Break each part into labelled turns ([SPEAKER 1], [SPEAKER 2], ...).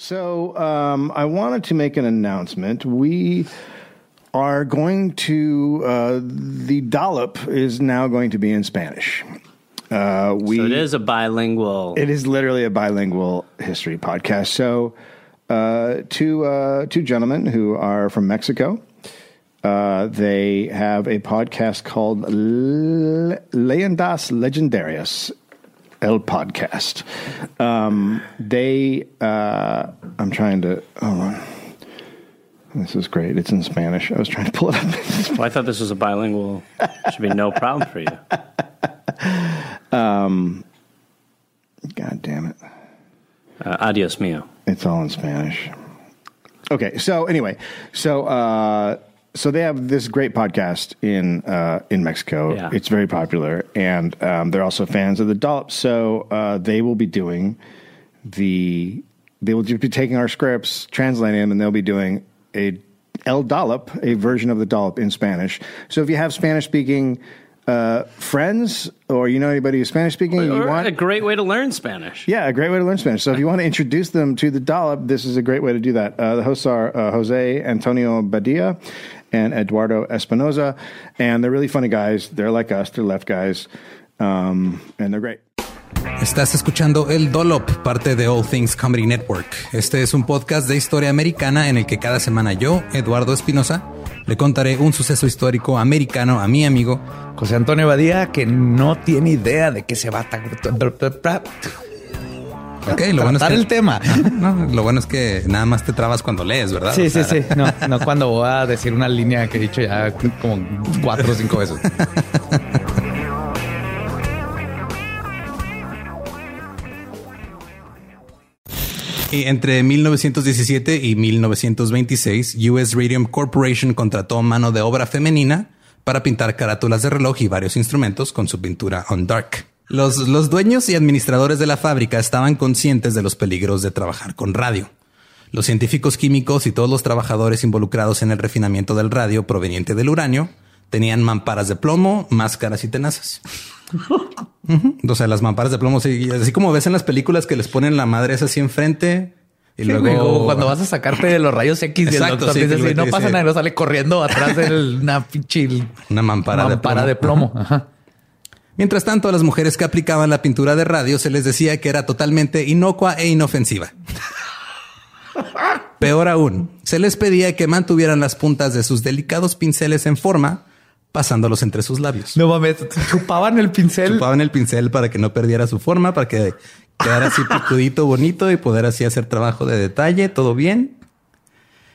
[SPEAKER 1] So um, I wanted to make an announcement. We are going to uh, the dollop is now going to be in Spanish. Uh, we
[SPEAKER 2] So it is a bilingual.
[SPEAKER 1] it is literally a bilingual history podcast. So uh, two uh, two gentlemen who are from Mexico. Uh, they have a podcast called Le- Leyendas Legendarias, El Podcast. Um, they, uh, I'm trying to, hold on. This is great. It's in Spanish. I was trying to pull it up.
[SPEAKER 2] Well, I thought this was a bilingual. Should be no problem for you.
[SPEAKER 1] Um, God damn it.
[SPEAKER 2] Uh, adios mio.
[SPEAKER 1] It's all in Spanish. Okay, so anyway, so uh, so they have this great podcast in uh, in Mexico.
[SPEAKER 2] Yeah.
[SPEAKER 1] It's very popular, and um, they're also fans of the dollop. So uh, they will be doing the they will just be taking our scripts, translating them, and they'll be doing a El Dollop, a version of the dollop in Spanish. So if you have Spanish speaking uh, friends, or you know anybody who's Spanish speaking, you want
[SPEAKER 2] a great way to learn Spanish.
[SPEAKER 1] yeah, a great way to learn Spanish. So if you want to introduce them to the dollop, this is a great way to do that. Uh, the hosts are uh, Jose Antonio Badia and Eduardo Espinoza, and they're really funny guys. They're like us. They're left guys, um, and they're great.
[SPEAKER 3] Estás escuchando El Dollop, parte de All Things Comedy Network. Este es un podcast de historia americana en el que cada semana yo, Eduardo Espinosa, le contaré un suceso histórico americano a mi amigo.
[SPEAKER 4] José Antonio Badía, que no tiene idea de qué se va a
[SPEAKER 3] Ok, lo bueno es que
[SPEAKER 4] el tema.
[SPEAKER 3] No, lo bueno es que nada más te trabas cuando lees, ¿verdad?
[SPEAKER 4] Sí,
[SPEAKER 3] O
[SPEAKER 4] sí, sí. No, no cuando voy a decir una línea que he dicho ya como cuatro o cinco veces.
[SPEAKER 3] Y entre 1917 y 1926, US Radium Corporation contrató mano de obra femenina para pintar carátulas de reloj y varios instrumentos con su pintura on dark. Los, los dueños y administradores de la fábrica estaban conscientes de los peligros de trabajar con radio. Los científicos químicos y todos los trabajadores involucrados en el refinamiento del radio proveniente del uranio tenían mamparas de plomo, máscaras y tenazas. O sea, las mamparas de plomo, sí, así como ves en las películas que les ponen la madre esa así enfrente y
[SPEAKER 4] Sí,
[SPEAKER 3] luego
[SPEAKER 4] cuando vas a sacarte de los rayos X y el
[SPEAKER 3] Exacto,
[SPEAKER 4] doctor
[SPEAKER 3] sí,
[SPEAKER 4] así, no pasa nada, luego sale corriendo atrás de una pinche
[SPEAKER 3] una mampara,
[SPEAKER 4] mampara
[SPEAKER 3] de plomo.
[SPEAKER 4] de plomo. Ajá.
[SPEAKER 3] Mientras tanto, a las mujeres que aplicaban la pintura de radio se les decía que era totalmente inocua e inofensiva. Peor aún, se les pedía que mantuvieran las puntas de sus delicados pinceles en forma, pasándolos entre sus labios.
[SPEAKER 4] No mames, chupaban el pincel.
[SPEAKER 3] Chupaban el pincel para que no perdiera su forma, para que quedara así picudito, bonito y poder así hacer trabajo de detalle, todo bien.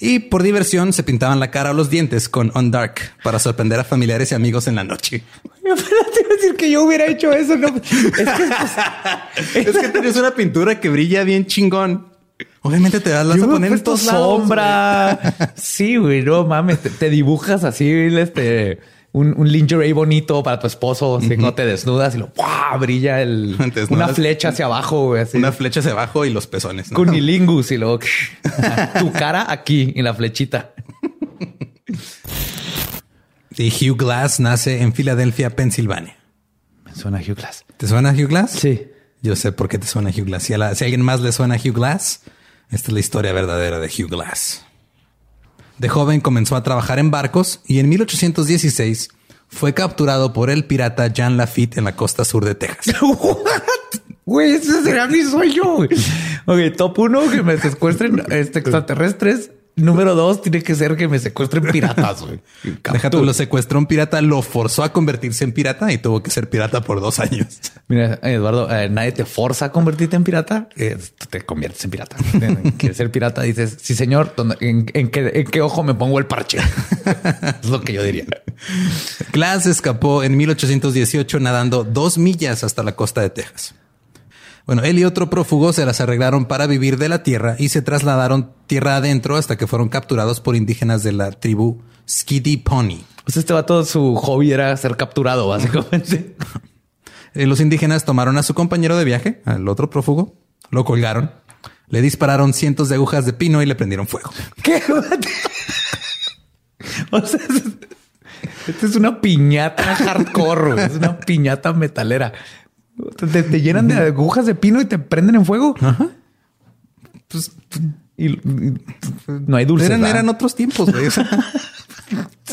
[SPEAKER 3] Y por diversión se pintaban la cara o los dientes con On Dark para sorprender a familiares y amigos en la noche.
[SPEAKER 4] Te iba a decir que yo hubiera hecho eso. No. Es que pues,
[SPEAKER 3] Es que tienes una pintura que brilla bien chingón. Obviamente te vas, las
[SPEAKER 4] yo
[SPEAKER 3] a poner en todos lados,
[SPEAKER 4] sombra. sí, güey, no mames. Te, te dibujas así, este, un, un lingerie bonito para tu esposo. Así no te desnudas y lo ¡buah! brilla el, una flecha hacia abajo, güey. Así.
[SPEAKER 3] Una flecha hacia abajo y los pezones. ¿no?
[SPEAKER 4] Cunilingus y luego tu cara aquí en la flechita.
[SPEAKER 3] Y Hugh Glass nace en Filadelfia, Pensilvania.
[SPEAKER 4] Suena Hugh Glass.
[SPEAKER 3] ¿Te suena Hugh Glass?
[SPEAKER 4] Sí.
[SPEAKER 3] Yo sé por qué te suena Hugh Glass. Si a, la- si a alguien más le suena Hugh Glass, esta es la historia verdadera de Hugh Glass. De joven comenzó a trabajar en barcos y en 1816 fue capturado por el pirata Jean Lafitte en la costa sur de Texas.
[SPEAKER 4] Güey, ese será mi sueño. güey. Ok, top uno, que me secuestren este, extraterrestres. Número dos, tiene que ser que me secuestren piratas. güey.
[SPEAKER 3] Deja tú, lo secuestró un pirata, lo forzó a convertirse en pirata y tuvo que ser pirata por dos años.
[SPEAKER 4] Mira, Eduardo, eh, nadie te forza a convertirte en pirata. eh, te conviertes en pirata. Quieres ser pirata, dices, sí, señor, ¿dónde- en, en qué, en qué ojo me pongo el parche? es lo que yo diría.
[SPEAKER 3] Glass escapó en 1818 nadando dos millas hasta la costa de Texas. Bueno, él y otro prófugo se las arreglaron para vivir de la tierra y se trasladaron tierra adentro hasta que fueron capturados por indígenas de la tribu Skiddy Pony.
[SPEAKER 4] Pues este vato, su hobby era ser capturado, básicamente.
[SPEAKER 3] Eh, Los indígenas tomaron a su compañero de viaje, al otro prófugo, lo colgaron, le dispararon cientos de agujas de pino y le prendieron fuego.
[SPEAKER 4] ¿Qué? o sea, es- esta es una piñata hardcore, es una piñata metalera. Te, te llenan de agujas de pino y te prenden en fuego.
[SPEAKER 3] Pues,
[SPEAKER 4] Y, y- no hay dulces.
[SPEAKER 3] eran, eran otros tiempos, güey.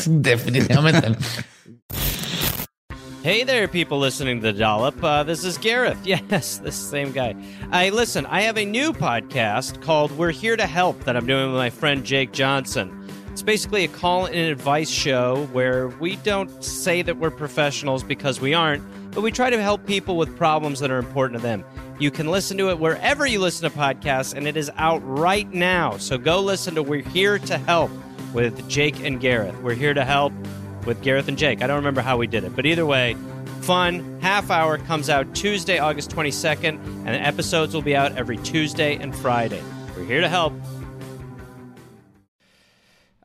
[SPEAKER 4] Definitivamente.
[SPEAKER 5] Hey there, people listening to the Dollop. Uh, this is Gareth. Yes, this same guy. I listen. I have a new podcast called "We're Here to Help" that I'm doing with my friend Jake Johnson. It's basically a call and advice show where we don't say that we're professionals because we aren't, but we try to help people with problems that are important to them. You can listen to it wherever you listen to podcasts, and it is out right now. So go listen to "We're Here to Help" with Jake and Gareth. We're here to help with Gareth and Jake. I don't remember how we did it, but either way, fun. Half hour comes out Tuesday, August 22nd, and the episodes will be out every Tuesday and Friday. We're here to help.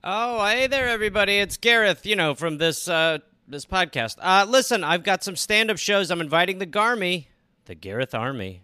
[SPEAKER 5] Oh, hey there, everybody! It's Gareth. You know from this uh, this podcast. Uh, listen, I've got some stand up shows. I'm inviting the Garmy, the Gareth Army,